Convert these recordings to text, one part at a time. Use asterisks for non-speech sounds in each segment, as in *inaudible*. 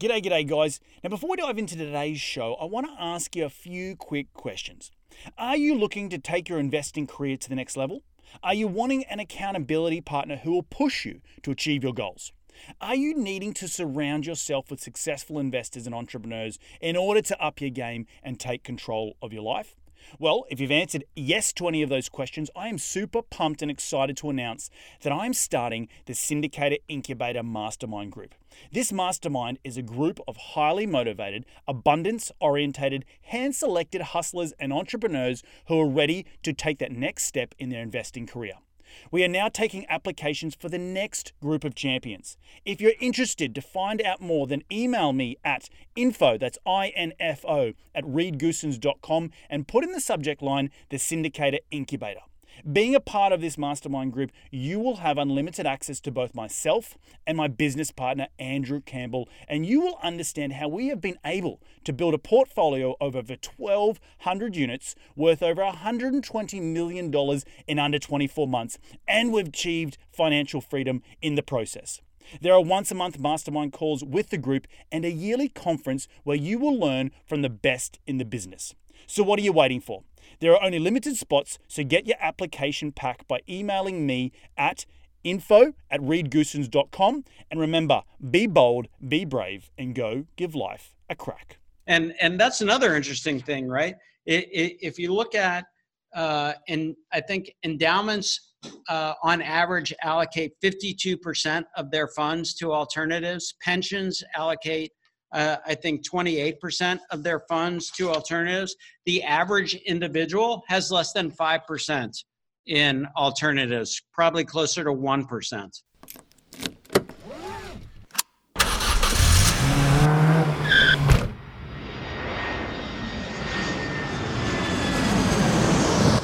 G'day, g'day, guys. Now, before we dive into today's show, I want to ask you a few quick questions. Are you looking to take your investing career to the next level? Are you wanting an accountability partner who will push you to achieve your goals? Are you needing to surround yourself with successful investors and entrepreneurs in order to up your game and take control of your life? Well, if you've answered yes to any of those questions, I am super pumped and excited to announce that I'm starting the Syndicator Incubator Mastermind Group. This mastermind is a group of highly motivated, abundance orientated, hand selected hustlers and entrepreneurs who are ready to take that next step in their investing career. We are now taking applications for the next group of champions. If you're interested to find out more, then email me at info, that's I-N-F-O, at reedgoossens.com and put in the subject line the Syndicator Incubator. Being a part of this mastermind group, you will have unlimited access to both myself and my business partner, Andrew Campbell, and you will understand how we have been able to build a portfolio of over 1,200 units worth over $120 million in under 24 months, and we've achieved financial freedom in the process. There are once a month mastermind calls with the group and a yearly conference where you will learn from the best in the business. So, what are you waiting for? There are only limited spots, so get your application pack by emailing me at info at reedgoossens.com. And remember, be bold, be brave, and go give life a crack. And and that's another interesting thing, right? It, it, if you look at, uh, and I think endowments uh, on average allocate 52% of their funds to alternatives. Pensions allocate uh, I think 28% of their funds to alternatives. The average individual has less than 5% in alternatives, probably closer to 1%.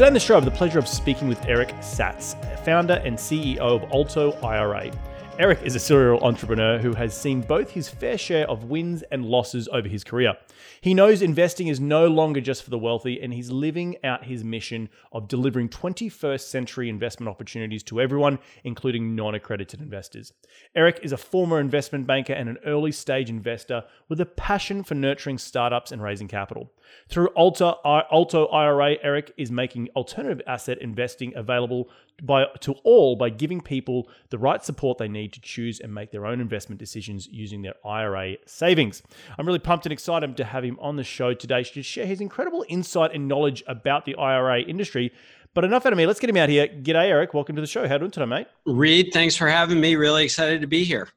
Today on the show, I have the pleasure of speaking with Eric Satz, founder and CEO of Alto IRA. Eric is a serial entrepreneur who has seen both his fair share of wins and losses over his career. He knows investing is no longer just for the wealthy, and he's living out his mission of delivering 21st century investment opportunities to everyone, including non accredited investors. Eric is a former investment banker and an early stage investor with a passion for nurturing startups and raising capital. Through Alto, Alto IRA, Eric is making alternative asset investing available by, to all by giving people the right support they need to choose and make their own investment decisions using their IRA savings. I'm really pumped and excited to have him on the show today to share his incredible insight and knowledge about the IRA industry. But enough out of me. Let's get him out here. G'day, Eric. Welcome to the show. How are you doing today, mate? Reed, thanks for having me. Really excited to be here.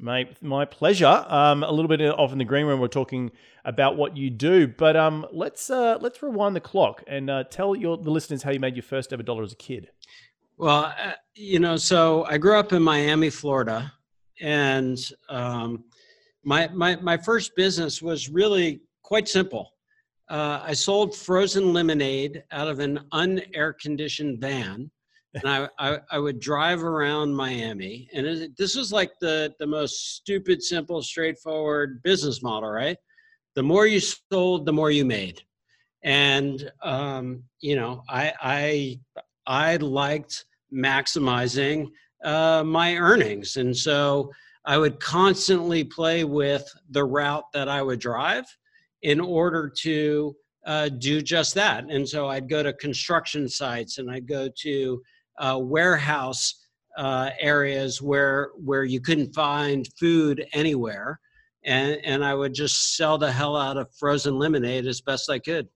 Mate, my pleasure. Um, a little bit off in the green room, we're talking about what you do, but um, let's uh, let's rewind the clock and uh, tell your the listeners how you made your first ever dollar as a kid. Well, uh, you know, so I grew up in Miami, Florida, and um, my my my first business was really quite simple. Uh, I sold frozen lemonade out of an unair conditioned van and I, I, I, would drive around Miami, and it, this was like the the most stupid, simple, straightforward business model, right? The more you sold, the more you made, and um, you know, I I I liked maximizing uh, my earnings, and so I would constantly play with the route that I would drive in order to uh, do just that. And so I'd go to construction sites, and I'd go to uh, warehouse uh, areas where where you couldn't find food anywhere, and and I would just sell the hell out of frozen lemonade as best I could.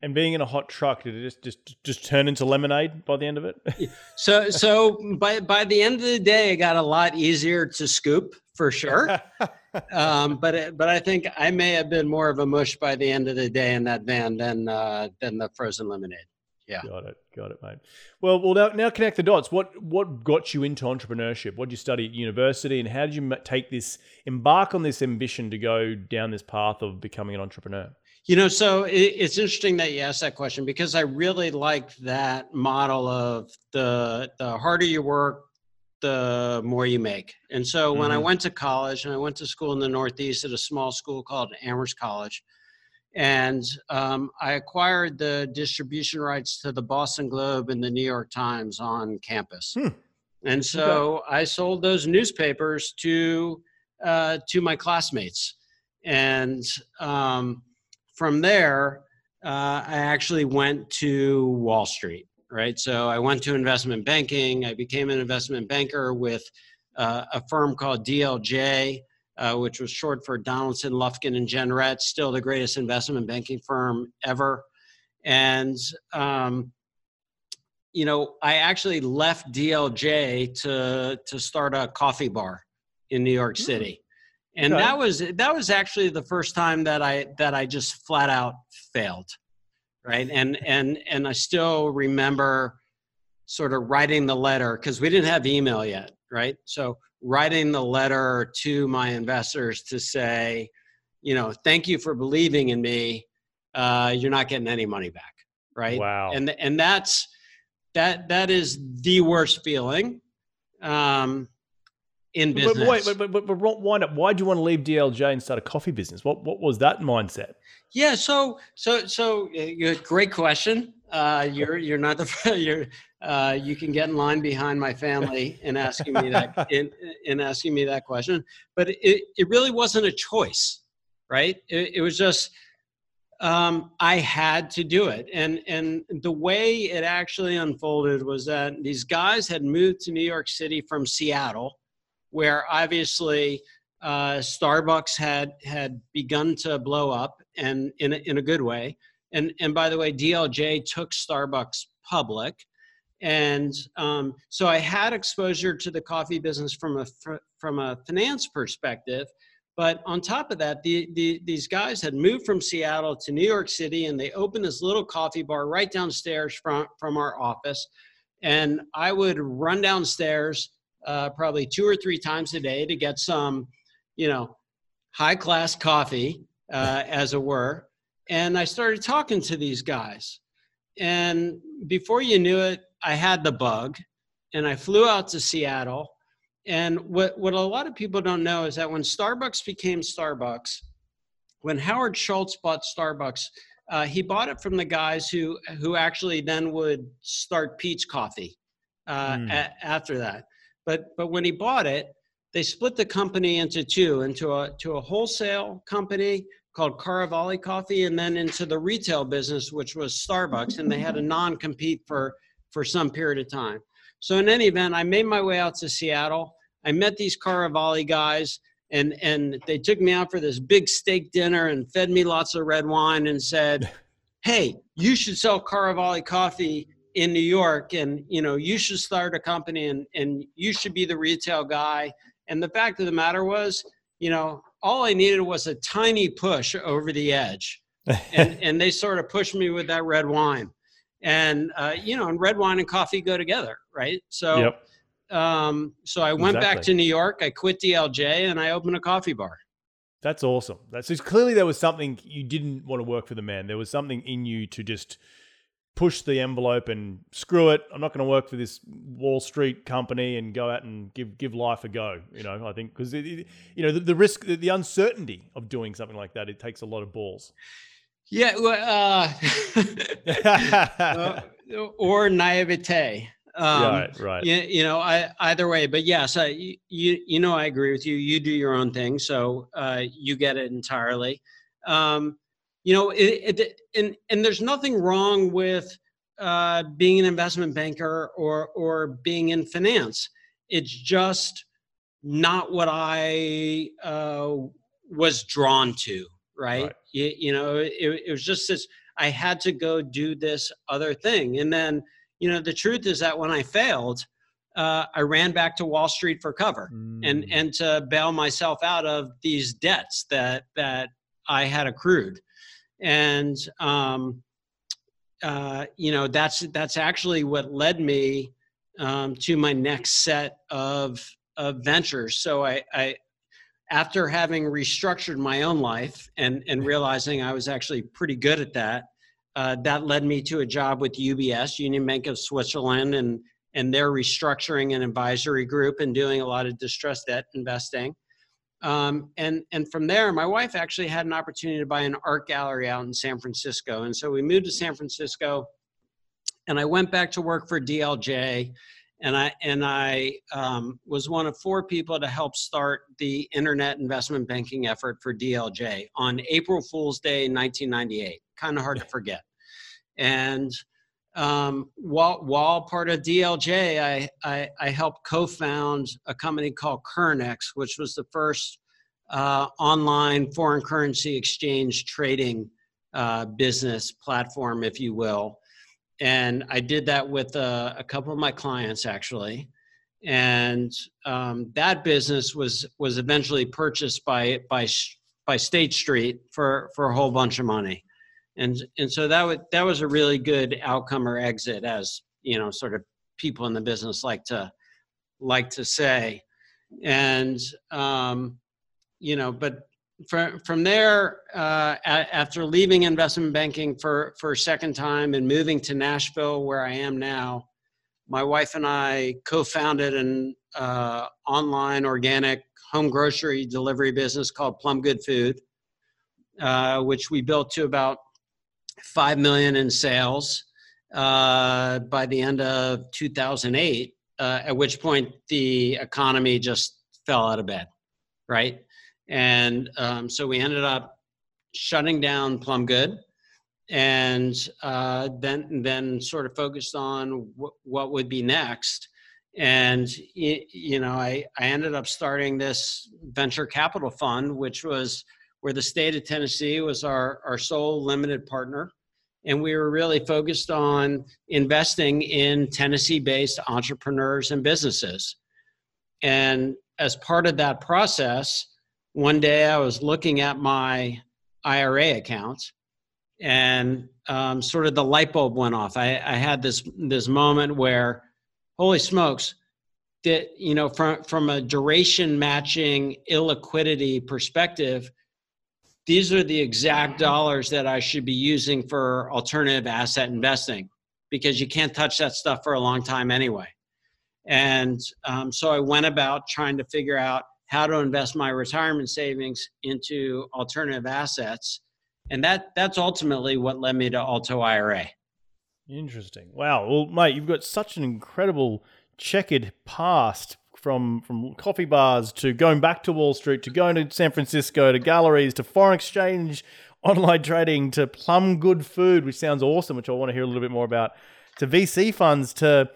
And being in a hot truck, did it just just just turn into lemonade by the end of it? *laughs* so so by by the end of the day, it got a lot easier to scoop for sure. *laughs* um, but it, but I think I may have been more of a mush by the end of the day in that van than uh, than the frozen lemonade. Yeah. Got it. Got it, mate. Well, well, now, now connect the dots. What what got you into entrepreneurship? What did you study at university, and how did you take this, embark on this ambition to go down this path of becoming an entrepreneur? You know, so it, it's interesting that you asked that question because I really like that model of the the harder you work, the more you make. And so mm-hmm. when I mm-hmm. went to college, and I went to school in the Northeast at a small school called Amherst College and um, I acquired the distribution rights to the Boston Globe and the New York Times on campus. Hmm. And so okay. I sold those newspapers to uh, to my classmates, and um, from there, uh, I actually went to Wall Street. Right, so I went to investment banking. I became an investment banker with uh, a firm called DLJ, uh, which was short for Donaldson, Lufkin, and Jenrette, still the greatest investment banking firm ever. And, um, you know, I actually left DLJ to, to start a coffee bar in New York hmm. City. And okay. that was that was actually the first time that I that I just flat out failed, right? And and and I still remember sort of writing the letter because we didn't have email yet, right? So writing the letter to my investors to say, you know, thank you for believing in me. Uh, you're not getting any money back, right? Wow. And and that's that that is the worst feeling um, in business. But wait, but, but, but, but why do you want to leave DLJ and start a coffee business? What what was that mindset? Yeah, so so so uh, great question. Uh, you're you're not the *laughs* you're uh, you can get in line behind my family in asking me that *laughs* in, in asking me that question. But it, it really wasn't a choice, right? It, it was just um, I had to do it, and and the way it actually unfolded was that these guys had moved to New York City from Seattle, where obviously uh, Starbucks had had begun to blow up, and in a, in a good way. And and by the way, DLJ took Starbucks public and um, so I had exposure to the coffee business from a from a finance perspective. But on top of that, the, the, these guys had moved from Seattle to New York City, and they opened this little coffee bar right downstairs from from our office. And I would run downstairs uh, probably two or three times a day to get some, you know, high class coffee, uh, as it were. And I started talking to these guys, and before you knew it, I had the bug and I flew out to Seattle. And what, what a lot of people don't know is that when Starbucks became Starbucks, when Howard Schultz bought Starbucks, uh, he bought it from the guys who who actually then would start Peet's Coffee uh, mm. a, after that. But but when he bought it, they split the company into two, into a to a wholesale company called Caravali Coffee, and then into the retail business, which was Starbucks, and they had a *laughs* non-compete for for some period of time. So in any event, I made my way out to Seattle. I met these Caravali guys, and and they took me out for this big steak dinner and fed me lots of red wine and said, *laughs* "Hey, you should sell Caravali coffee in New York, and you know you should start a company, and and you should be the retail guy." And the fact of the matter was, you know, all I needed was a tiny push over the edge. *laughs* and, and they sort of pushed me with that red wine. And, uh, you know, and red wine and coffee go together, right? So, yep. um, so I went exactly. back to New York, I quit DLJ, and I opened a coffee bar. That's awesome. That's clearly there was something you didn't want to work for the man. There was something in you to just push the envelope and screw it. I'm not going to work for this Wall Street company and go out and give give life a go. You know, I think because you know the, the risk, the, the, uncertainty of doing something like that, it takes a lot of balls. Yeah, uh, uh, *laughs* or naivete. Um, right, right. You, you know, I, either way, but yes, I, you you know, I agree with you. You do your own thing, so uh, you get it entirely. Um, you know, it, it, and and there's nothing wrong with uh, being an investment banker or or being in finance. It's just not what I uh, was drawn to. Right? right. You, you, know, it, it was just this. I had to go do this other thing, and then you know, the truth is that when I failed. Uh, I ran back to Wall Street for cover mm. and and to bail myself out of these debts that that I had accrued and um, uh, you know that's that's actually what led me um, to my next set of of ventures. So I, I after having restructured my own life and and realizing I was actually pretty good at that, uh, that led me to a job with UBS, Union Bank of Switzerland, and and their restructuring and advisory group and doing a lot of distressed debt investing. Um, and and from there, my wife actually had an opportunity to buy an art gallery out in San Francisco, and so we moved to San Francisco. And I went back to work for DLJ, and I and I um, was one of four people to help start the internet investment banking effort for DLJ on April Fool's Day, 1998. Kind of hard to forget. And um, while while part of DLJ, I, I, I helped co-found a company called Currenex, which was the first uh, online foreign currency exchange trading uh, business platform, if you will. And I did that with a, a couple of my clients actually, and um, that business was was eventually purchased by by by State Street for for a whole bunch of money and and so that was that was a really good outcome or exit as you know sort of people in the business like to like to say. And um, you know but from from there uh, a, after leaving investment banking for for a second time and moving to nashville where i am now my wife and i co-founded an uh, online organic home grocery delivery business called plum good food uh, which we built to about 5 million in sales uh, by the end of 2008 uh, at which point the economy just fell out of bed right? And um, so we ended up shutting down plum good and uh, then then sort of focused on what would be next. And you know I, I ended up starting this venture capital fund which was where the state of Tennessee was our, our sole limited partner. And we were really focused on investing in Tennessee based entrepreneurs and businesses. And as part of that process, one day I was looking at my IRA accounts and um, sort of the light bulb went off. I, I had this, this moment where, holy smokes, that you know from from a duration matching illiquidity perspective these are the exact dollars that I should be using for alternative asset investing because you can't touch that stuff for a long time anyway. And um, so I went about trying to figure out how to invest my retirement savings into alternative assets. And that that's ultimately what led me to Alto IRA. Interesting. Wow. Well, mate, you've got such an incredible checkered past from from coffee bars to going back to Wall Street to going to San Francisco to galleries to foreign exchange, *laughs* online trading to plum good food, which sounds awesome, which I want to hear a little bit more about, to VC funds to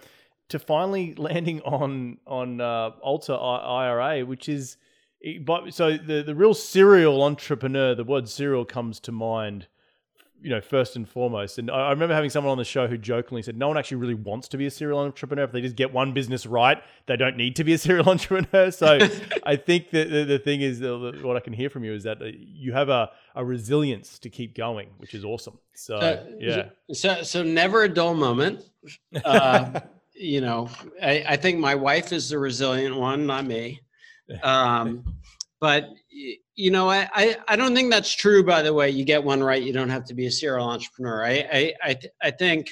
to finally *laughs* landing on on uh, Alto IRA, which is so the the real serial entrepreneur. The word serial comes to mind you know, first and foremost. And I remember having someone on the show who jokingly said, no one actually really wants to be a serial entrepreneur. If they just get one business right, they don't need to be a serial *laughs* entrepreneur. So *laughs* I think that the, the thing is, what I can hear from you is that uh, you have a, a resilience to keep going, which is awesome. So, yeah. So, so never a dull moment. Uh, *laughs* you know, I, I think my wife is the resilient one, not me. Um, but you know, I, I, I don't think that's true. By the way, you get one right, you don't have to be a serial entrepreneur. I I I, I think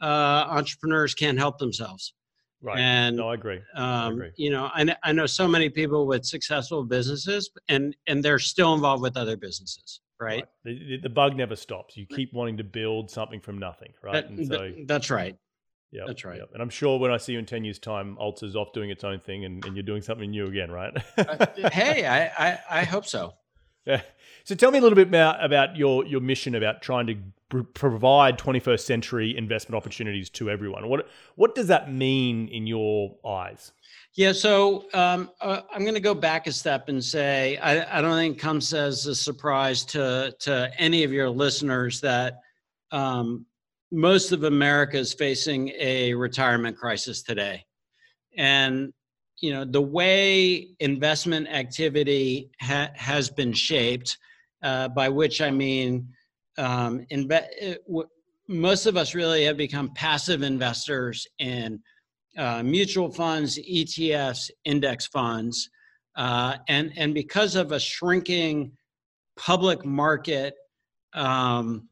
uh, entrepreneurs can't help themselves. Right. And no, I agree. Um, I agree. You know, I, I know so many people with successful businesses, and and they're still involved with other businesses, right? right. The, the, bug never stops. You keep wanting to build something from nothing, right? That, so, that's right. Yeah, that's right. Yep. And I'm sure when I see you in ten years' time, Alto's off doing its own thing, and, and you're doing something new again, right? uh, *laughs* hey, I, I I hope so. Yeah. So tell me a little bit about about your your mission about trying to pr- provide 21st century investment opportunities to everyone. What what does that mean in your eyes? Yeah, so um, uh, I'm going to go back a step and say I, I don't think it comes as a surprise to to any of your listeners that um, most of America is facing a retirement crisis today. And you know the way investment activity ha- has been shaped, uh, by which I mean, um, inve- uh, w- most of us really have become passive investors in uh, mutual funds, ETFs, index funds, uh, and and because of a shrinking public market um,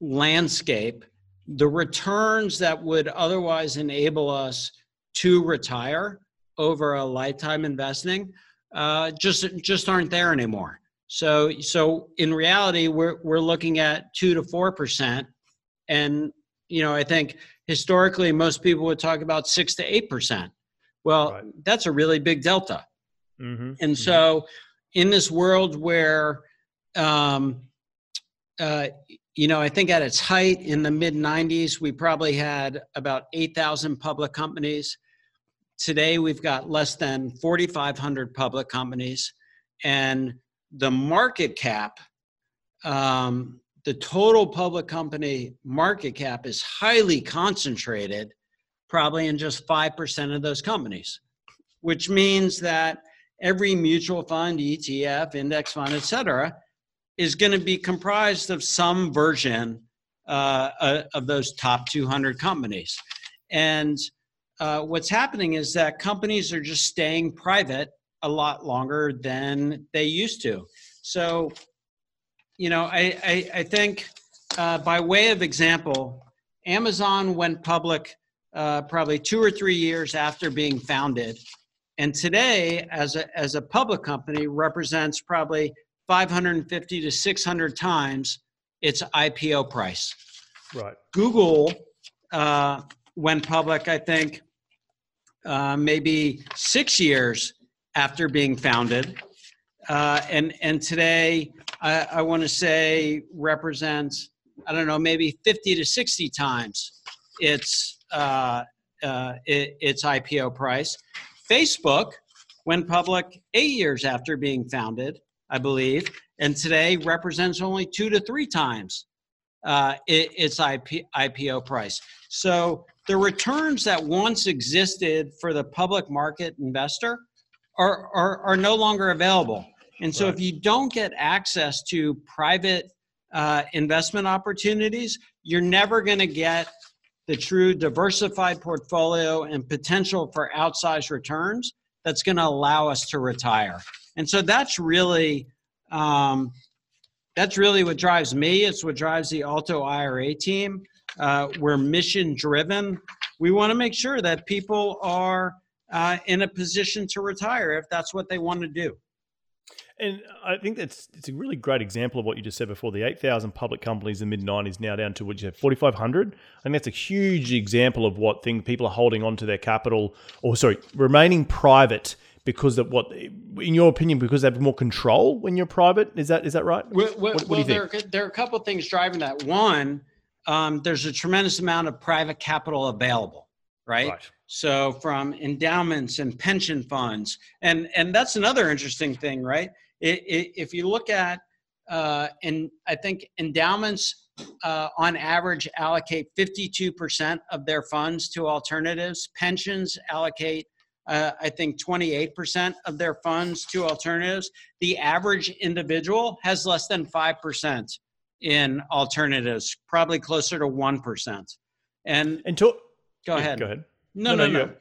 landscape, the returns that would otherwise enable us to retire over a lifetime investing uh, just just aren't there anymore. So so in reality, we're we're looking at two to four percent, and you know I think historically most people would talk about six to eight percent. Well, right. that's a really big delta. Mm-hmm. And mm-hmm. so in this world where um, uh, you know, I think at its height in the mid 90s, we probably had about 8,000 public companies. Today, we've got less than 4,500 public companies. And the market cap, um, the total public company market cap is highly concentrated, probably in just 5% of those companies, which means that every mutual fund, ETF, index fund, et cetera, is going to be comprised of some version uh, uh, of those top 200 companies. And uh, what's happening is that companies are just staying private a lot longer than they used to. So, you know, I, I, I think uh, by way of example, Amazon went public uh, probably two or three years after being founded. And today, as a, as a public company, represents probably 550 to 600 times its IPO price. Right. Google uh, went public, I think, uh, maybe six years after being founded. Uh, and, and today, I, I want to say represents, I don't know, maybe 50 to 60 times its, uh, uh, its IPO price. Facebook went public eight years after being founded I believe, and today represents only two to three times uh, its IP, IPO price. So the returns that once existed for the public market investor are, are, are no longer available. And so right. if you don't get access to private uh, investment opportunities, you're never going to get the true diversified portfolio and potential for outsized returns that's going to allow us to retire. And so that's really um, that's really what drives me. It's what drives the Alto IRA team. Uh, we're mission driven. We want to make sure that people are uh, in a position to retire if that's what they want to do. And I think that's it's a really great example of what you just said before. The eight thousand public companies in the mid nineties now down to what you said forty five hundred. I think that's a huge example of what thing people are holding on to their capital, or sorry, remaining private because of what, in your opinion, because they have more control when you're private? Is that is that right? Well, well, what, what well there, are, there are a couple of things driving that. One, um, there's a tremendous amount of private capital available, right? right? So from endowments and pension funds, and and that's another interesting thing, right? It, it, if you look at, uh, and I think endowments uh, on average, allocate 52% of their funds to alternatives. Pensions allocate, uh, I think, 28% of their funds to alternatives. The average individual has less than 5% in alternatives, probably closer to 1%. And, and to, go ahead. Go ahead. No, no, no. no.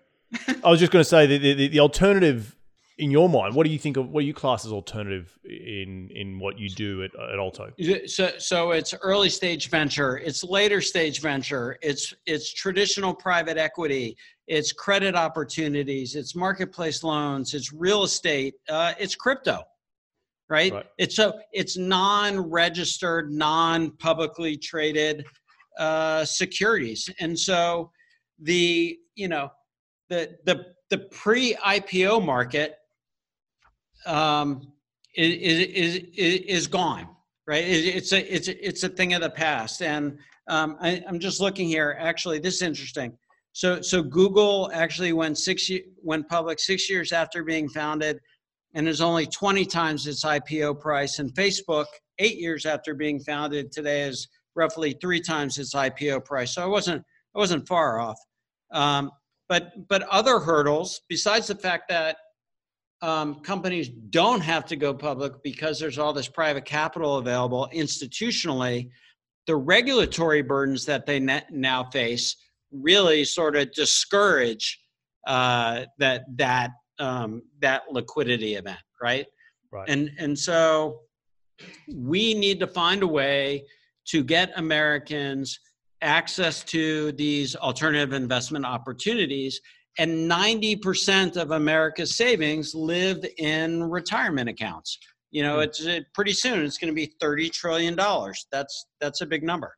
I was just going to say the, the, the alternative in your mind, what do you think of what you class as alternative in in what you do at, at Alto? So so it's early stage venture, it's later stage venture, it's it's traditional private equity, it's credit opportunities, it's marketplace loans, it's real estate, uh, it's crypto. Right? right? It's so it's non-registered, non-publicly traded uh, securities, and so the you know the the the pre-IPO market um, is, is, is gone, right? It's a, it's a, it's a thing of the past. And um, I, am just looking here. Actually, this is interesting. So, so Google actually went six went public six years after being founded, and is only 20 times its IPO price. And Facebook, eight years after being founded, today is roughly three times its IPO price. So I wasn't I wasn't far off. Um, but but other hurdles besides the fact that um, companies don't have to go public because there's all this private capital available institutionally, the regulatory burdens that they now face really sort of discourage uh, that that um, that liquidity event, right? Right. And and so we need to find a way to get Americans access to these alternative investment opportunities and 90% of America's savings live in retirement accounts. You know, hmm. it's it, pretty soon it's going to be 30 trillion dollars. That's that's a big number.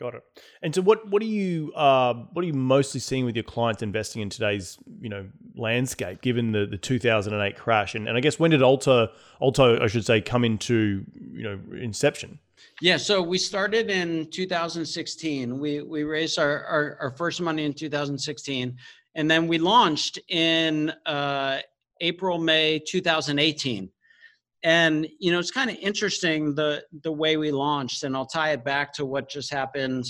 Got it. And so, what what are you uh, what are you mostly seeing with your clients investing in today's you know landscape, given the, the 2008 crash? And, and I guess when did Alto Alto I should say come into you know inception? Yeah, so we started in 2016. We we raised our, our, our first money in 2016 and then we launched in uh, April, May 2018. And you know, it's kind of interesting the the way we launched, and I'll tie it back to what just happened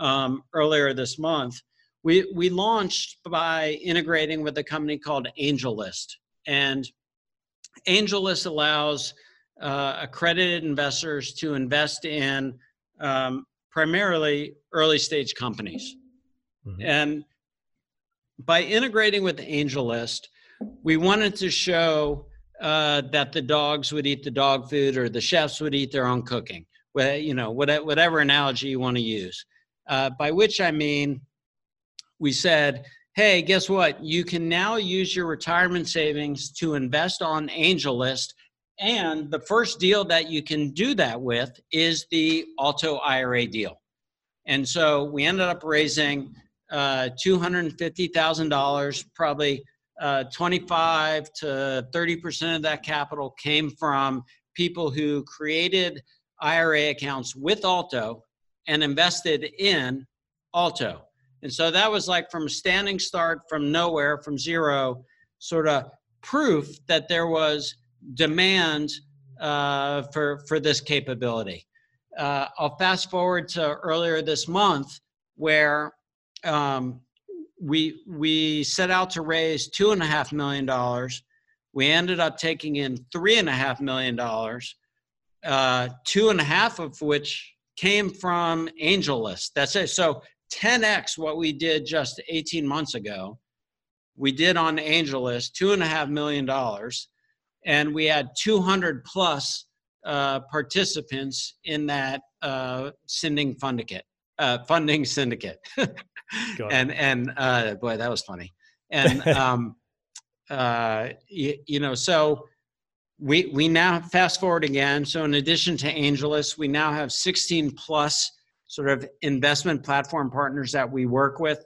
um, earlier this month. We we launched by integrating with a company called AngelList, and AngelList allows uh, accredited investors to invest in um, primarily early stage companies. Mm-hmm. And by integrating with AngelList, we wanted to show uh, that the dogs would eat the dog food or the chefs would eat their own cooking. Well, you know, whatever analogy you want to use. Uh, by which I mean, we said, hey, guess what? You can now use your retirement savings to invest on AngelList. And the first deal that you can do that with is the Alto IRA deal. And so we ended up raising uh, $250,000, probably uh, 25 to 30% of that capital came from people who created IRA accounts with Alto and invested in Alto. And so that was like from a standing start from nowhere, from zero, sort of proof that there was demand uh, for, for this capability. Uh, I'll fast forward to earlier this month where um, we we set out to raise two and a half million dollars. We ended up taking in three and a half million dollars, uh, two and a half of which came from AngelList. That's it. So 10x what we did just 18 months ago. We did on AngelList two and a half million dollars, and we had 200 plus uh, participants in that uh, sending fundicate, uh, funding syndicate. *laughs* and and uh, boy, that was funny. And *laughs* um, uh, you, you know, so we we now fast forward again. So in addition to AngelList, we now have 16 plus sort of investment platform partners that we work with.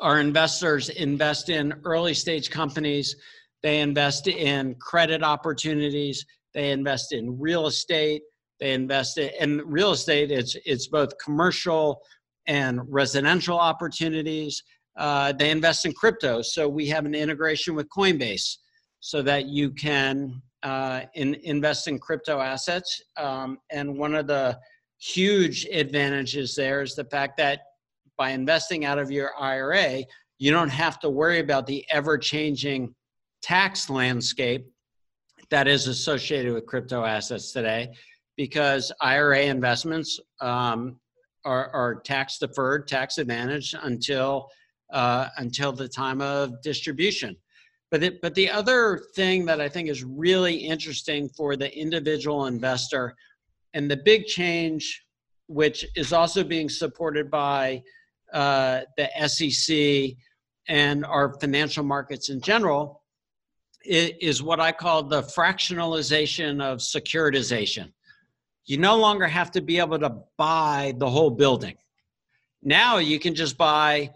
Our investors invest in early stage companies. They invest in credit opportunities. They invest in real estate. They invest in real estate. It's it's both commercial and residential opportunities. Uh, they invest in crypto. So we have an integration with Coinbase so that you can uh, in, invest in crypto assets. Um, and one of the huge advantages there is the fact that by investing out of your IRA, you don't have to worry about the ever changing tax landscape that is associated with crypto assets today because IRA investments um, are, are, tax deferred, tax advantaged until uh, until the time of distribution. But it, but the other thing that I think is really interesting for the individual investor, and the big change, which is also being supported by uh, the SEC and our financial markets in general, is what I call the fractionalization of securitization. You no longer have to be able to buy the whole building. Now you can just buy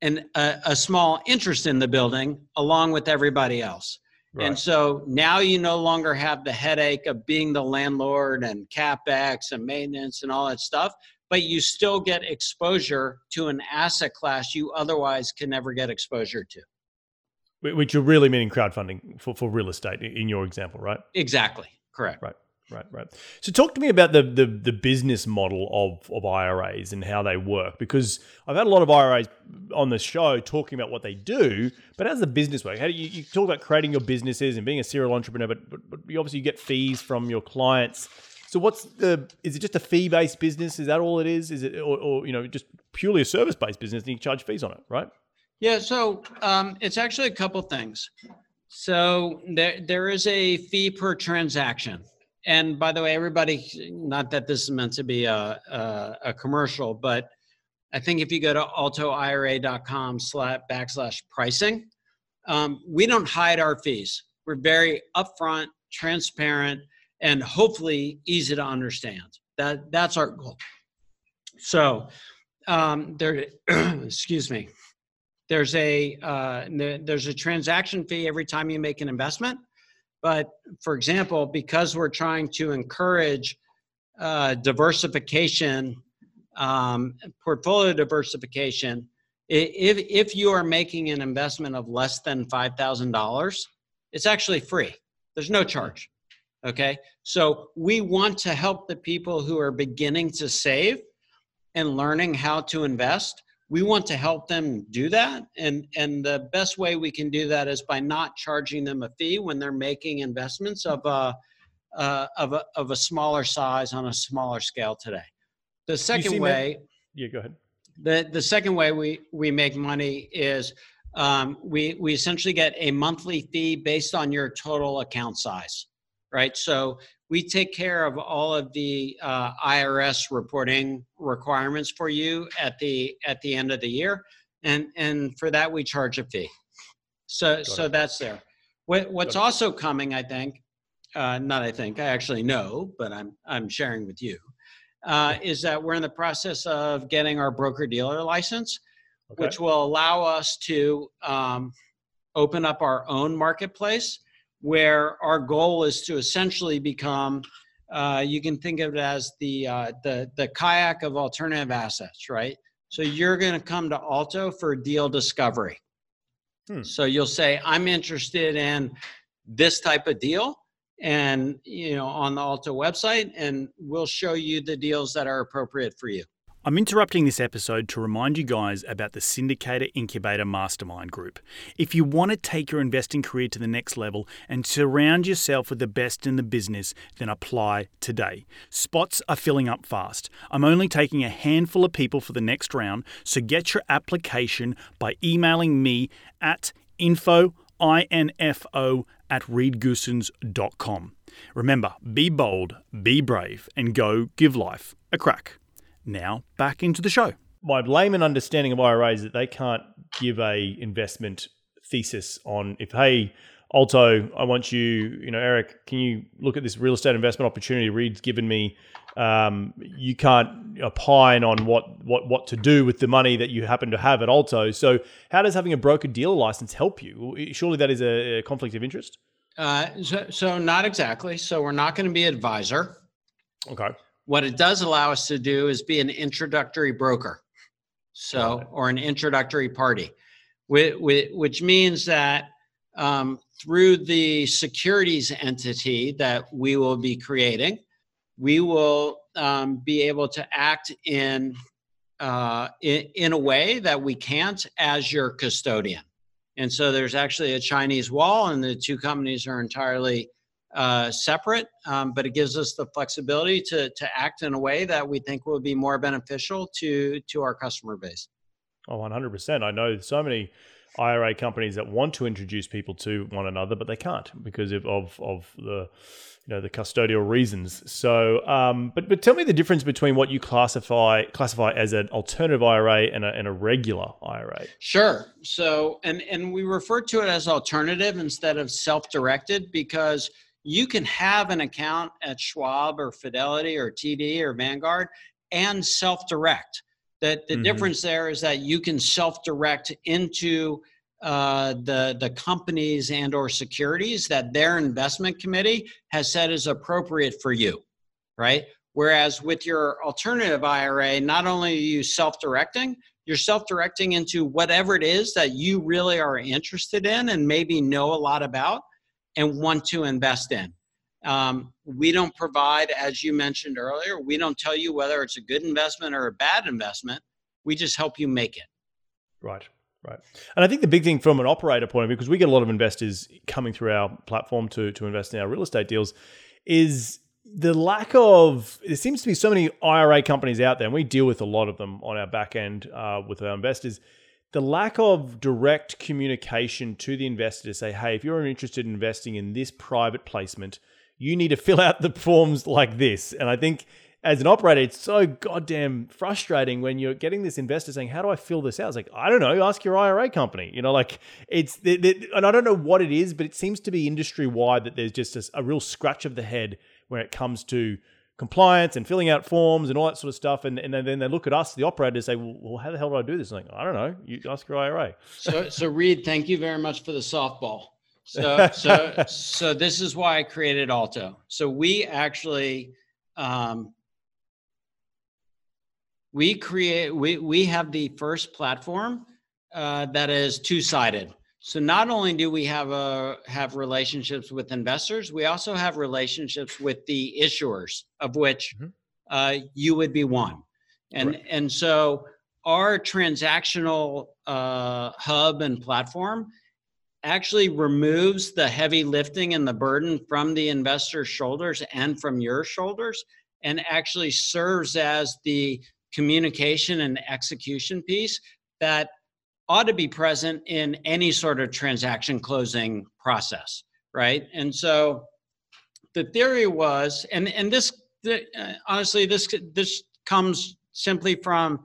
an, a, a small interest in the building along with everybody else. Right. And so now you no longer have the headache of being the landlord and capex and maintenance and all that stuff, but you still get exposure to an asset class you otherwise can never get exposure to. Which you're really meaning crowdfunding for, for real estate in your example, right? Exactly. Correct. Right. Right, right. So talk to me about the, the the business model of of IRAs and how they work because I've had a lot of IRAs on the show talking about what they do, but how does the business work? How do you, you talk about creating your businesses and being a serial entrepreneur, but, but, but you obviously you get fees from your clients. So what's the is it just a fee based business? Is that all it is? Is it or, or you know just purely a service based business and you charge fees on it, right? Yeah, so um, it's actually a couple things. So there there is a fee per transaction and by the way, everybody, not that this is meant to be a, a, a commercial, but I think if you go to altoira.com slash backslash pricing, um, we don't hide our fees. We're very upfront, transparent, and hopefully easy to understand. That that's our goal. So um, there, *clears throat* excuse me. There's a uh, there's a transaction fee every time you make an investment but for example, because we're trying to encourage uh, diversification, um, portfolio diversification, if, if you are making an investment of less than $5,000, it's actually free. There's no charge. Okay. So we want to help the people who are beginning to save and learning how to invest we want to help them do that. And and the best way we can do that is by not charging them a fee when they're making investments of a uh, of a of a smaller size on a smaller scale today. The second way that? yeah go ahead. The the second way we we make money is um, we we essentially get a monthly fee based on your total account size right? So we take care of all of the uh, IRS reporting requirements for you at the at the end of the year, and and for that we charge a fee. So Got so it. that's there. What, what's also coming, I think, uh, not I think I actually know, but I'm I'm sharing with you, uh, is that we're in the process of getting our broker dealer license, okay. which will allow us to um, open up our own marketplace where our goal is to essentially become uh, you can think of it as the uh, the the kayak of alternative assets, right? So you're going to come to Alto for deal discovery. Hmm. So you'll say, "I'm interested in this type of deal," and you know on the Alto website, and we'll show you the deals that are appropriate for you. I'm interrupting this episode to remind you guys about the Syndicator Incubator Mastermind Group. If you want to take your investing career to the next level and surround yourself with the best in the business, then apply today. Spots are filling up fast. I'm only taking a handful of people for the next round, so get your application by emailing me at info, info at reedgoossens.com. Remember, be bold, be brave, and go give life a crack. Now, back into the show. My layman understanding of IRA is that they can't give a investment thesis on if, hey, Alto, I want you, you know, Eric, can you look at this real estate investment opportunity Reed's given me? Um, you can't opine on what, what, what to do with the money that you happen to have at Alto. So, how does having a broker dealer license help you? Surely that is a, a conflict of interest. Uh, so, so, not exactly. So, we're not going to be advisor. Okay. What it does allow us to do is be an introductory broker, so or an introductory party, which means that um, through the securities entity that we will be creating, we will um, be able to act in, uh, in in a way that we can't as your custodian. And so there's actually a Chinese wall, and the two companies are entirely uh, separate. Um, but it gives us the flexibility to to act in a way that we think will be more beneficial to to our customer base. Oh, 100%. I know so many IRA companies that want to introduce people to one another, but they can't because of of, of the you know the custodial reasons. So, um, but but tell me the difference between what you classify classify as an alternative IRA and a, and a regular IRA. Sure. So, and and we refer to it as alternative instead of self-directed because you can have an account at Schwab or Fidelity or TD or Vanguard and self-direct. That the mm-hmm. difference there is that you can self-direct into uh, the the companies and or securities that their investment committee has said is appropriate for you, right? Whereas with your alternative IRA, not only are you self-directing, you're self-directing into whatever it is that you really are interested in and maybe know a lot about and want to invest in. Um, we don't provide, as you mentioned earlier, we don't tell you whether it's a good investment or a bad investment. We just help you make it. Right. Right. And I think the big thing from an operator point of view, because we get a lot of investors coming through our platform to, to invest in our real estate deals, is the lack of there seems to be so many IRA companies out there, and we deal with a lot of them on our back end uh, with our investors. The lack of direct communication to the investor to say, hey, if you're interested in investing in this private placement, you need to *laughs* fill out the forms like this. And I think as an operator, it's so goddamn frustrating when you're getting this investor saying, "How do I fill this out?" It's like, I don't know. Ask your IRA company. You know, like it's and I don't know what it is, but it seems to be industry wide that there's just a, a real scratch of the head when it comes to compliance and filling out forms and all that sort of stuff. And, and then they look at us, the operators, say, well, well, how the hell do I do this? I'm like, I don't know. You ask your IRA. So, so Reed, thank you very much for the softball. So, *laughs* so, so this is why I created Alto. So we actually, um, we create, we, we have the first platform uh, that is two-sided. So not only do we have a have relationships with investors, we also have relationships with the issuers, of which mm-hmm. uh, you would be one. And right. and so our transactional uh, hub and platform actually removes the heavy lifting and the burden from the investor's shoulders and from your shoulders, and actually serves as the communication and execution piece that ought to be present in any sort of transaction closing process, right? And so the theory was, and and this the, uh, honestly, this this comes simply from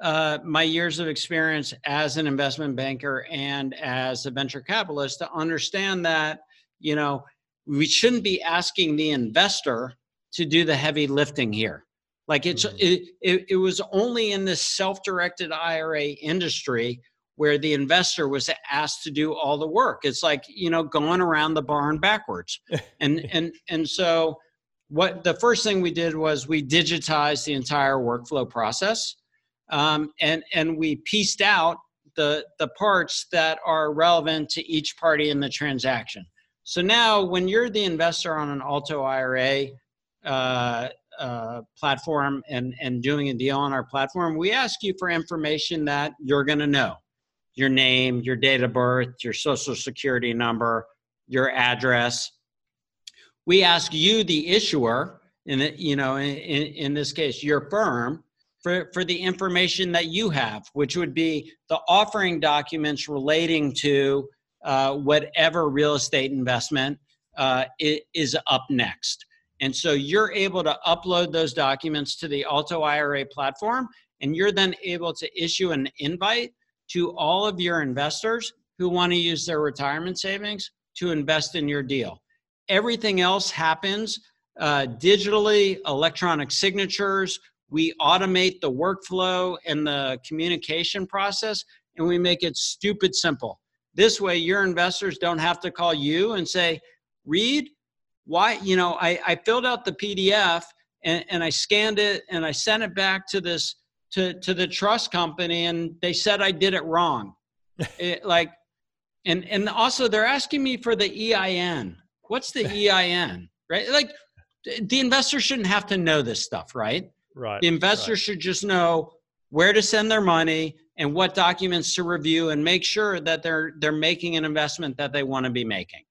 uh, my years of experience as an investment banker and as a venture capitalist to understand that you know we shouldn't be asking the investor to do the heavy lifting here like it's mm-hmm. it, it, it was only in this self-directed ira industry where the investor was asked to do all the work. It's like, you know, going around the barn backwards. *laughs* and and and so what the first thing we did was we digitized the entire workflow process. Um, and and we pieced out the the parts that are relevant to each party in the transaction. So now when you're the investor on an Alto IRA uh, uh, platform and, and doing a deal on our platform, we ask you for information that you're going to know your name, your date of birth, your social security number, your address. We ask you, the issuer, in the, you know, in, in this case, your firm, for, for the information that you have, which would be the offering documents relating to uh, whatever real estate investment uh, is up next. And so you're able to upload those documents to the Alto IRA platform, and you're then able to issue an invite to all of your investors who want to use their retirement savings to invest in your deal. Everything else happens uh, digitally, electronic signatures. We automate the workflow and the communication process, and we make it stupid simple. This way, your investors don't have to call you and say, Reed, why, you know, I, I filled out the PDF and, and I scanned it and I sent it back to this to to the trust company and they said I did it wrong. *laughs* it, like and and also they're asking me for the EIN. What's the *laughs* EIN? Right? Like the investor shouldn't have to know this stuff, right? Right. The investor right. should just know where to send their money and what documents to review and make sure that they're they're making an investment that they want to be making.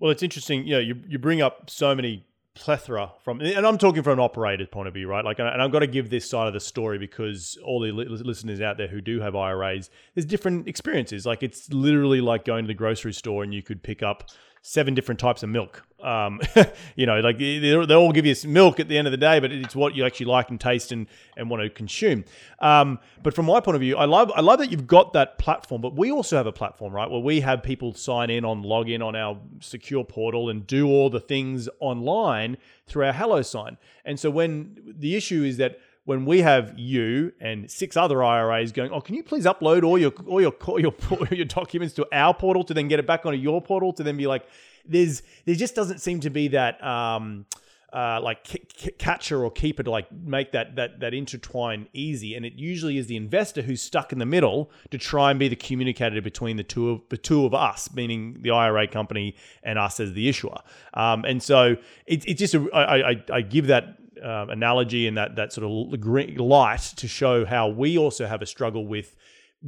Well, it's interesting. You know, you, you bring up so many plethora from, and I'm talking from an operator's point of view, right? Like, and I've got to give this side of the story because all the listeners out there who do have IRAs, there's different experiences. Like, it's literally like going to the grocery store and you could pick up seven different types of milk. Um, *laughs* you know, like they, all give you milk at the end of the day, but it's what you actually like and taste and, and want to consume. Um, but from my point of view, I love I love that you've got that platform, but we also have a platform, right, where we have people sign in on log in on our secure portal and do all the things online through our HelloSign. And so when the issue is that when we have you and six other IRAs going, oh, can you please upload all your all your all your, *laughs* all your documents to our portal to then get it back onto your portal to then be like, there's there just doesn't seem to be that um, uh, like c- c- catcher or keeper to like make that that that intertwine easy. And it usually is the investor who's stuck in the middle to try and be the communicator between the two of the two of us, meaning the IRA company and us as the issuer. Um, and so it, it's just a, I, I, I give that um, analogy and that that sort of light to show how we also have a struggle with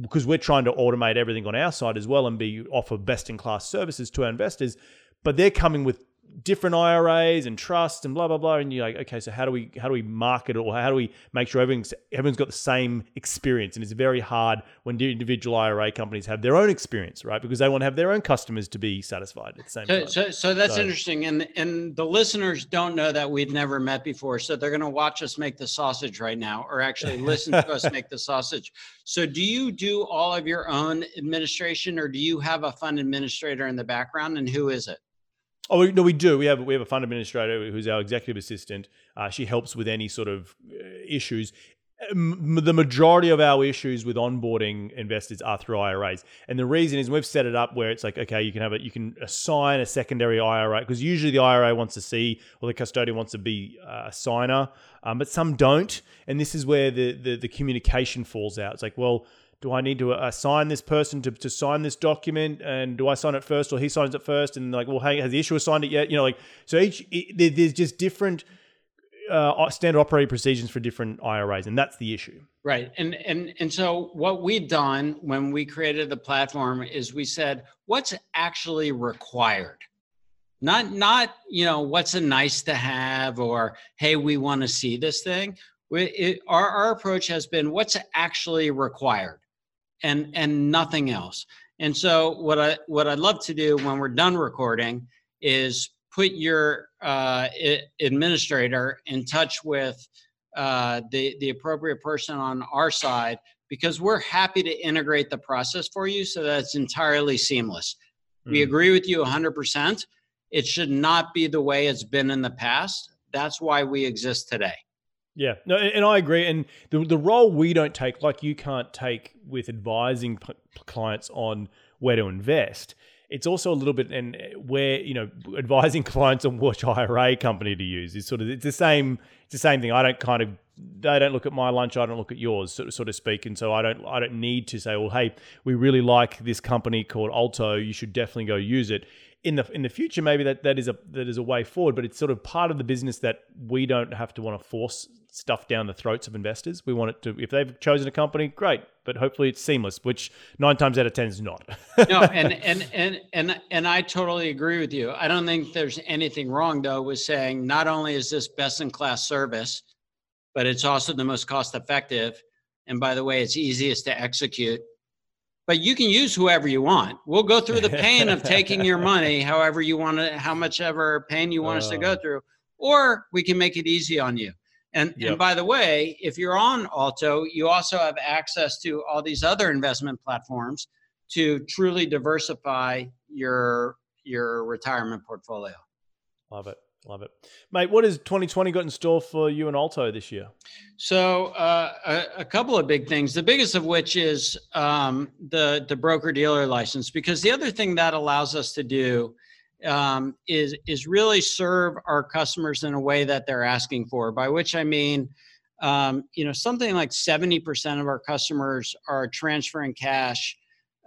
because we're trying to automate everything on our side as well and be offer best in class services to our investors, but they're coming with different IRAs and trusts and blah blah blah. And you're like, okay, so how do we how do we market it or how do we make sure everything's everyone's got the same experience? And it's very hard when individual IRA companies have their own experience, right? Because they want to have their own customers to be satisfied at the same so, time. So, so that's so, interesting. And and the listeners don't know that we've never met before, so they're going to watch us make the sausage right now, or actually listen to us make the sausage. So, do you do all of your own administration, or do you have a fund administrator in the background, and who is it? Oh we, no, we do. We have we have a fund administrator who's our executive assistant. Uh, she helps with any sort of uh, issues. M- the majority of our issues with onboarding investors are through IRAs, and the reason is we've set it up where it's like, okay, you can have it, you can assign a secondary IRA because usually the IRA wants to see or the custodian wants to be uh, a signer, um, but some don't, and this is where the, the the communication falls out. It's like, well, do I need to assign this person to, to sign this document? And do I sign it first or he signs it first? And like, well, hey, has the issuer signed it yet? You know, like, so each, it, there's just different uh, standard operating procedures for different IRAs. And that's the issue. Right. And, and, and so what we've done when we created the platform is we said, what's actually required? Not, not, you know, what's a nice to have or, hey, we want to see this thing. We, it, our, our approach has been what's actually required and and nothing else. And so what I what I'd love to do when we're done recording is put your uh, administrator in touch with uh, the the appropriate person on our side because we're happy to integrate the process for you so that it's entirely seamless. Mm. We agree with you 100%. It should not be the way it's been in the past. That's why we exist today. Yeah, no, and I agree. And the the role we don't take, like you can't take with advising p- clients on where to invest. It's also a little bit, and eh, where you know, *laughs* advising clients on which *laughs* IRA company to use is sort of it's the same. It's the same thing. I don't kind of they don't look at my lunch, I don't look at yours, so, so to speak, and so I don't I don't need to say, well, hey, we really like this company called Alto. You should definitely go use it in the in the future maybe that that is a that is a way forward but it's sort of part of the business that we don't have to want to force stuff down the throats of investors. We want it to, if they've chosen a company, great, but hopefully it's seamless, which nine times out of ten is not. *laughs* no, and and and and and I totally agree with you. I don't think there's anything wrong though with saying not only is this best in class service, but it's also the most cost effective, and by the way, it's easiest to execute. But you can use whoever you want. We'll go through the pain of taking your *laughs* money, however you want to, how much ever pain you want uh, us to go uh. through, or we can make it easy on you. And, yep. and by the way, if you're on Alto, you also have access to all these other investment platforms to truly diversify your your retirement portfolio. Love it. Love it. Mate, what has 2020 got in store for you and Alto this year? So, uh, a, a, couple of big things. The biggest of which is um, the, the broker dealer license, because the other thing that allows us to do um, is is really serve our customers in a way that they're asking for. By which I mean, um, you know, something like seventy percent of our customers are transferring cash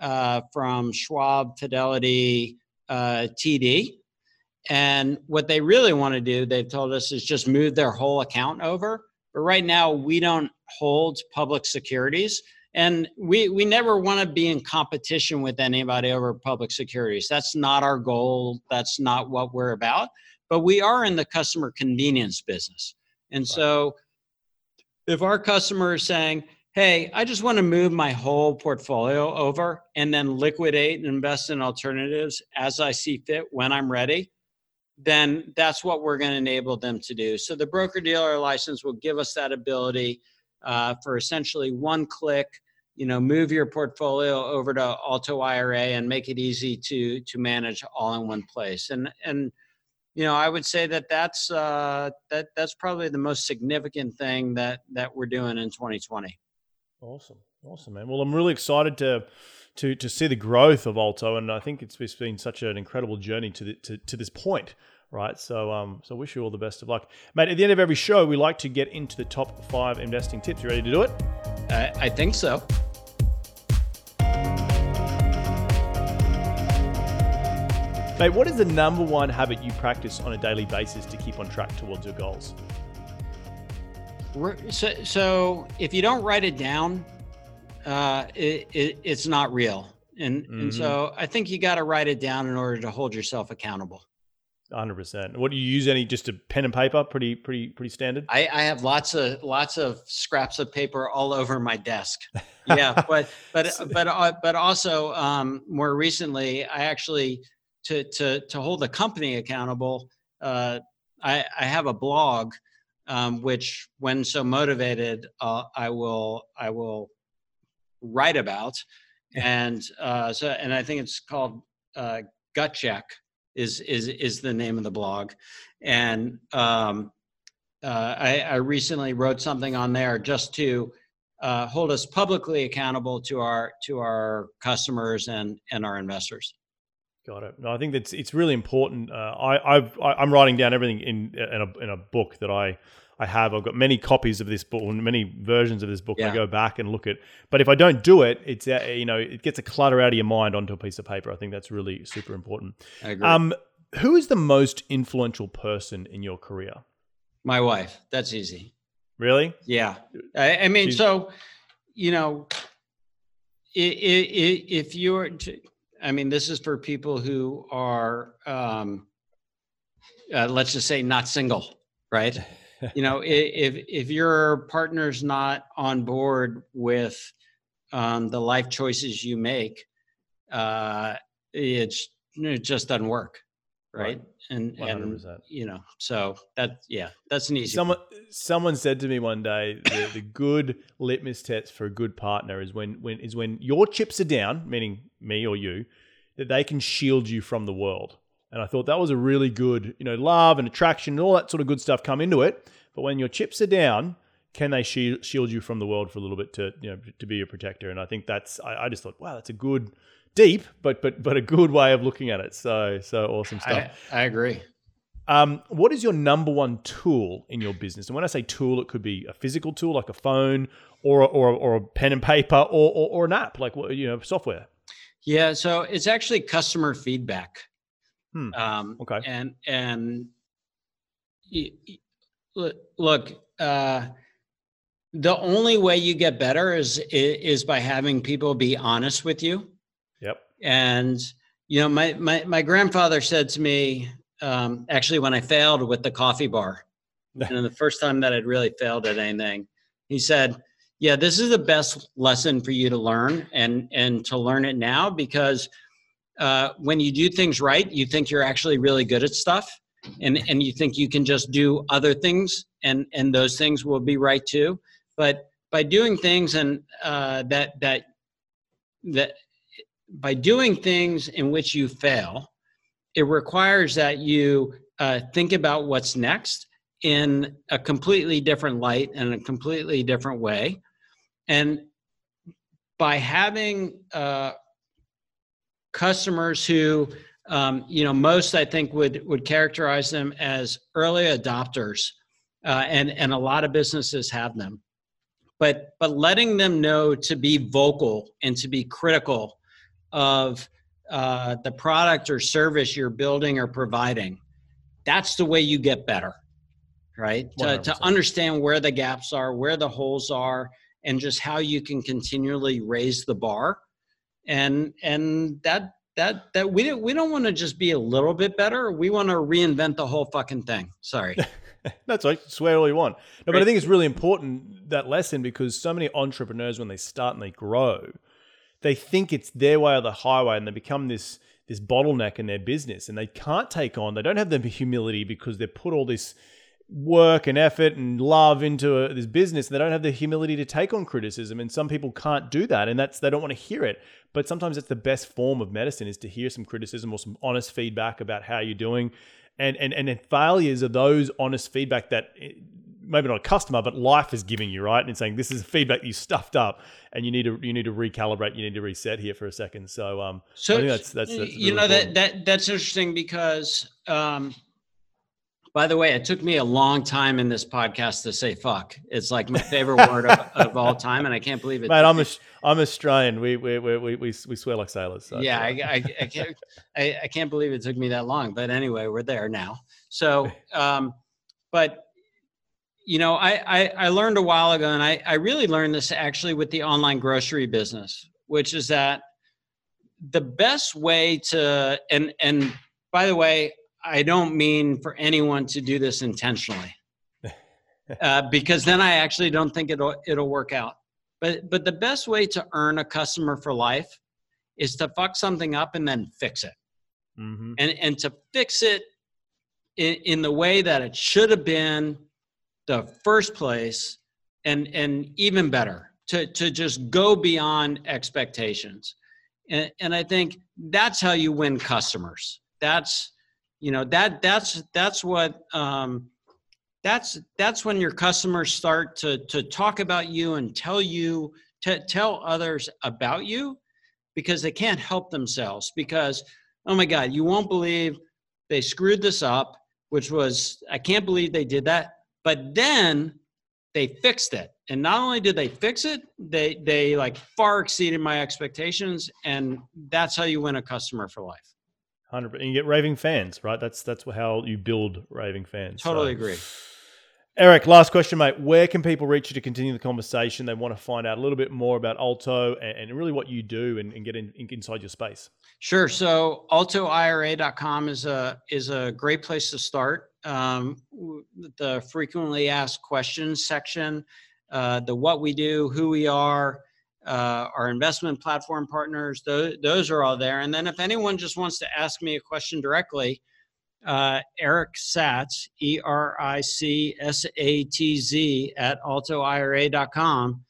uh, from Schwab, Fidelity, uh, TD, and what they really want to do, they've told us, is just move their whole account over. But right now, we don't hold public securities. And we, we never want to be in competition with anybody over public securities. That's not our goal. That's not what we're about. But we are in the customer convenience business. And right. so if our customer is saying, hey, I just want to move my whole portfolio over and then liquidate and invest in alternatives as I see fit when I'm ready, then that's what we're going to enable them to do. So the broker dealer license will give us that ability uh, for essentially one click. You know, move your portfolio over to Alto IRA and make it easy to to manage all in one place. And and you know, I would say that that's uh, that that's probably the most significant thing that that we're doing in 2020. Awesome, awesome, man. Well, I'm really excited to to to see the growth of Alto, and I think it's, it's been such an incredible journey to, the, to to this point, right? So um, so wish you all the best of luck, mate. At the end of every show, we like to get into the top five investing tips. You ready to do it? I, I think so. Mate, what is the number one habit you practice on a daily basis to keep on track towards your goals? So, so if you don't write it down, uh, it, it, it's not real. And mm-hmm. and so I think you got to write it down in order to hold yourself accountable. Hundred percent. What do you use? Any just a pen and paper? Pretty, pretty, pretty standard. I, I have lots of lots of scraps of paper all over my desk. Yeah, *laughs* but but but uh, but also um, more recently, I actually to to to hold the company accountable. Uh, I I have a blog, um, which when so motivated, uh, I will I will write about, and uh, so and I think it's called uh, Gut Check is is is the name of the blog, and um, uh, I, I recently wrote something on there just to uh, hold us publicly accountable to our to our customers and and our investors. Got it. No, I think that's it's really important. Uh, I I've I, am writing down everything in in a in a book that I I have. I've got many copies of this book, and many versions of this book. Yeah. I go back and look at. But if I don't do it, it's uh, you know it gets a clutter out of your mind onto a piece of paper. I think that's really super important. I agree. Um, who is the most influential person in your career? My wife. That's easy. Really? Yeah. I, I mean, She's- so you know, if you're, I mean, this is for people who are, um, uh, let's just say, not single, right? *laughs* you know, if if your partner's not on board with um, the life choices you make, uh, it's it just doesn't work, right? right. And 100%. and you know, so that yeah, that's an easy. Someone one. someone said to me one day, the, the good litmus test for a good partner is when when is when your chips are down, meaning me or you, that they can shield you from the world. And I thought that was a really good, you know, love and attraction and all that sort of good stuff come into it. But when your chips are down, can they shield you from the world for a little bit to, you know, to be a protector? And I think that's, I, I just thought, wow, that's a good, deep, but but but a good way of looking at it. So so awesome stuff. I, I agree. Um, what is your number one tool in your business? And when I say tool, it could be a physical tool like a phone, or or, or a pen and paper, or, or, or an app like you know software. Yeah, so it's actually customer feedback. Hmm. Um, okay. And and look, uh, the only way you get better is is by having people be honest with you. Yep. And you know, my my my grandfather said to me, um, actually, when I failed with the coffee bar, *laughs* and the first time that I'd really failed at anything, he said, "Yeah, this is the best lesson for you to learn, and and to learn it now because." Uh, when you do things right, you think you're actually really good at stuff and and you think you can just do other things and and those things will be right too. But by doing things and uh, that that that by doing things in which you fail it requires that you uh, think about what's next in a completely different light and a completely different way. And by having uh, customers who um, you know, most I think would would characterize them as early adopters, uh, and and a lot of businesses have them. But but letting them know to be vocal and to be critical of uh, the product or service you're building or providing, that's the way you get better, right? To, to understand where the gaps are, where the holes are, and just how you can continually raise the bar. And and that that that we don't we don't want to just be a little bit better. We want to reinvent the whole fucking thing. Sorry. *laughs* That's right. Swear all you want. No, but I think it's really important that lesson because so many entrepreneurs, when they start and they grow, they think it's their way or the highway, and they become this this bottleneck in their business, and they can't take on. They don't have the humility because they put all this work and effort and love into a, this business. And they don't have the humility to take on criticism, and some people can't do that, and that's they don't want to hear it. But sometimes it's the best form of medicine is to hear some criticism or some honest feedback about how you're doing and and and failures are those honest feedback that eh, maybe not a customer but life is giving you right and saying this is feedback you stuffed up and you need to you need to recalibrate you need to reset here for a second so um So I think that's- that's- that's you really know that that that's interesting because um, by the way, it took me a long time in this podcast to say "fuck." It's like my favorite word of, *laughs* of all time, and I can't believe it. mate I'm a, I'm Australian we we we we, we, we swear like sailors so yeah, I. I, I can't I, I can't believe it took me that long. But anyway, we're there now. So, *laughs* um, but you know, I, I I learned a while ago, and I I really learned this actually with the online grocery business, which is that the best way to and and by the way, I don't mean for anyone to do this intentionally. Uh, because then I actually don't think it'll it'll work out. But but the best way to earn a customer for life is to fuck something up and then fix it Mhm. and and to fix it in, in the way that it should have been the first place and and even better to to just go beyond expectations and and i think that's how you win customers that's you know that that's that's what um that's that's when your customers start to to talk about you and tell you to tell others about you because they can't help themselves because oh my god you won't believe they screwed this up which was i can't believe they did that. But then they fixed it. And not only did they fix it they they like far exceeded my expectations and that's how you win a customer for life 100 and you get raving fans right that's that's how you build raving fans So- totally agree Eric, last question, mate. Where can people reach you to continue the conversation? They want to find out a little bit more about Alto and, and really what you do and, and get in- inside your space. Sure. So altoira.com is a is a great place to start. Um, the frequently asked questions section, uh, the what we do, who we are, uh, our investment platform partners, those, those are all there. And then if anyone just wants to ask me a question directly, uh, Eric Satz, E R I C S A T Z at altoira.com.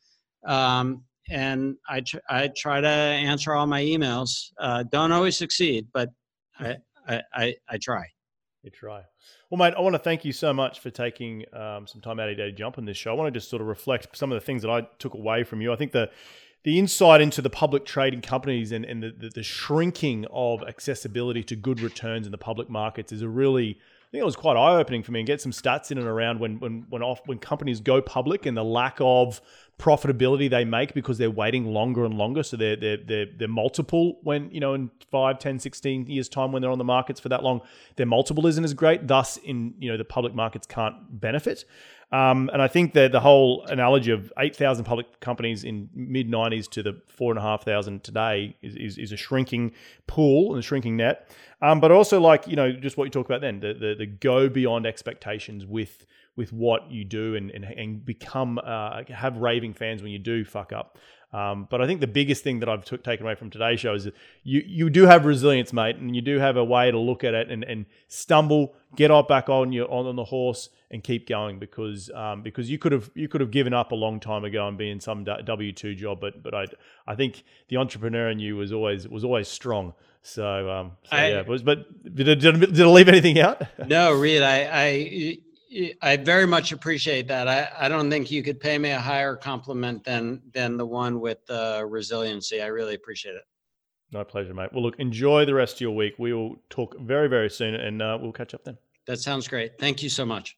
Um, and I, tr- I try to answer all my emails. Uh, don't always succeed, but I, I, I, I try. You try. Well, mate, I want to thank you so much for taking um, some time out of your day to jump on this show. I want to just sort of reflect some of the things that I took away from you. I think the the insight into the public trading companies and, and the, the, the shrinking of accessibility to good returns in the public markets is a really I think it was quite eye opening for me. And get some stats in and around when when when off when companies go public and the lack of profitability they make because they're waiting longer and longer. So they're they're they're, they're multiple when you know in 5 10 16 years time when they're on the markets for that long their multiple isn't as great. Thus in you know the public markets can't benefit. Um, and I think that the whole analogy of 8,000 public companies in mid 90s to the 4,500 today is, is, is a shrinking pool and a shrinking net. Um, but also, like, you know, just what you talk about then, the, the, the go beyond expectations with with what you do and, and, and become, uh, have raving fans when you do fuck up. Um, but I think the biggest thing that I've took, taken away from today's show is that you you do have resilience, mate, and you do have a way to look at it and, and stumble, get up back on your on, on the horse, and keep going because um, because you could have you could have given up a long time ago and be in some W two job, but but I I think the entrepreneur in you was always was always strong. So um, so I- yeah, but, but did, it, did, did I leave anything out? *laughs* No, really. I, I, I very much appreciate that. I, I don't think you could pay me a higher compliment than, than the one with uh, resiliency. I really appreciate it. My pleasure, mate. Well, look, enjoy the rest of your week. We will talk very very soon, and uh, we'll catch up then. That sounds great. Thank you so much.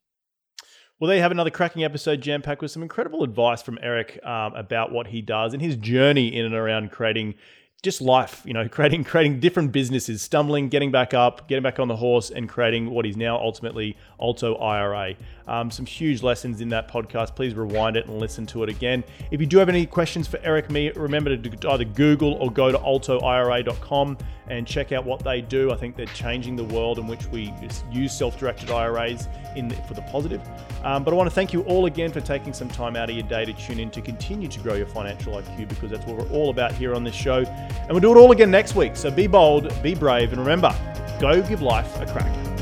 Well, there you have another cracking episode jam packed with some incredible advice from Eric um, about what he does and his journey in and around creating just life, you know, *laughs* creating creating different businesses, stumbling, getting back up, getting back on the horse, and creating what is now ultimately Alto IRA. Um, some huge lessons in that podcast. Please rewind it and listen to it again. If you do have any questions for Eric, me, remember to either Google or go to altoira.com and check out what they do. I think they're changing the world in which we use self-directed IRAs in the, for the positive. Um, but I want to thank you all again for taking some time out of your day to tune in to continue to grow your financial IQ because that's what we're all about here on this show. And we'll do it all again next week. So be bold, be brave, and remember, go give life a crack.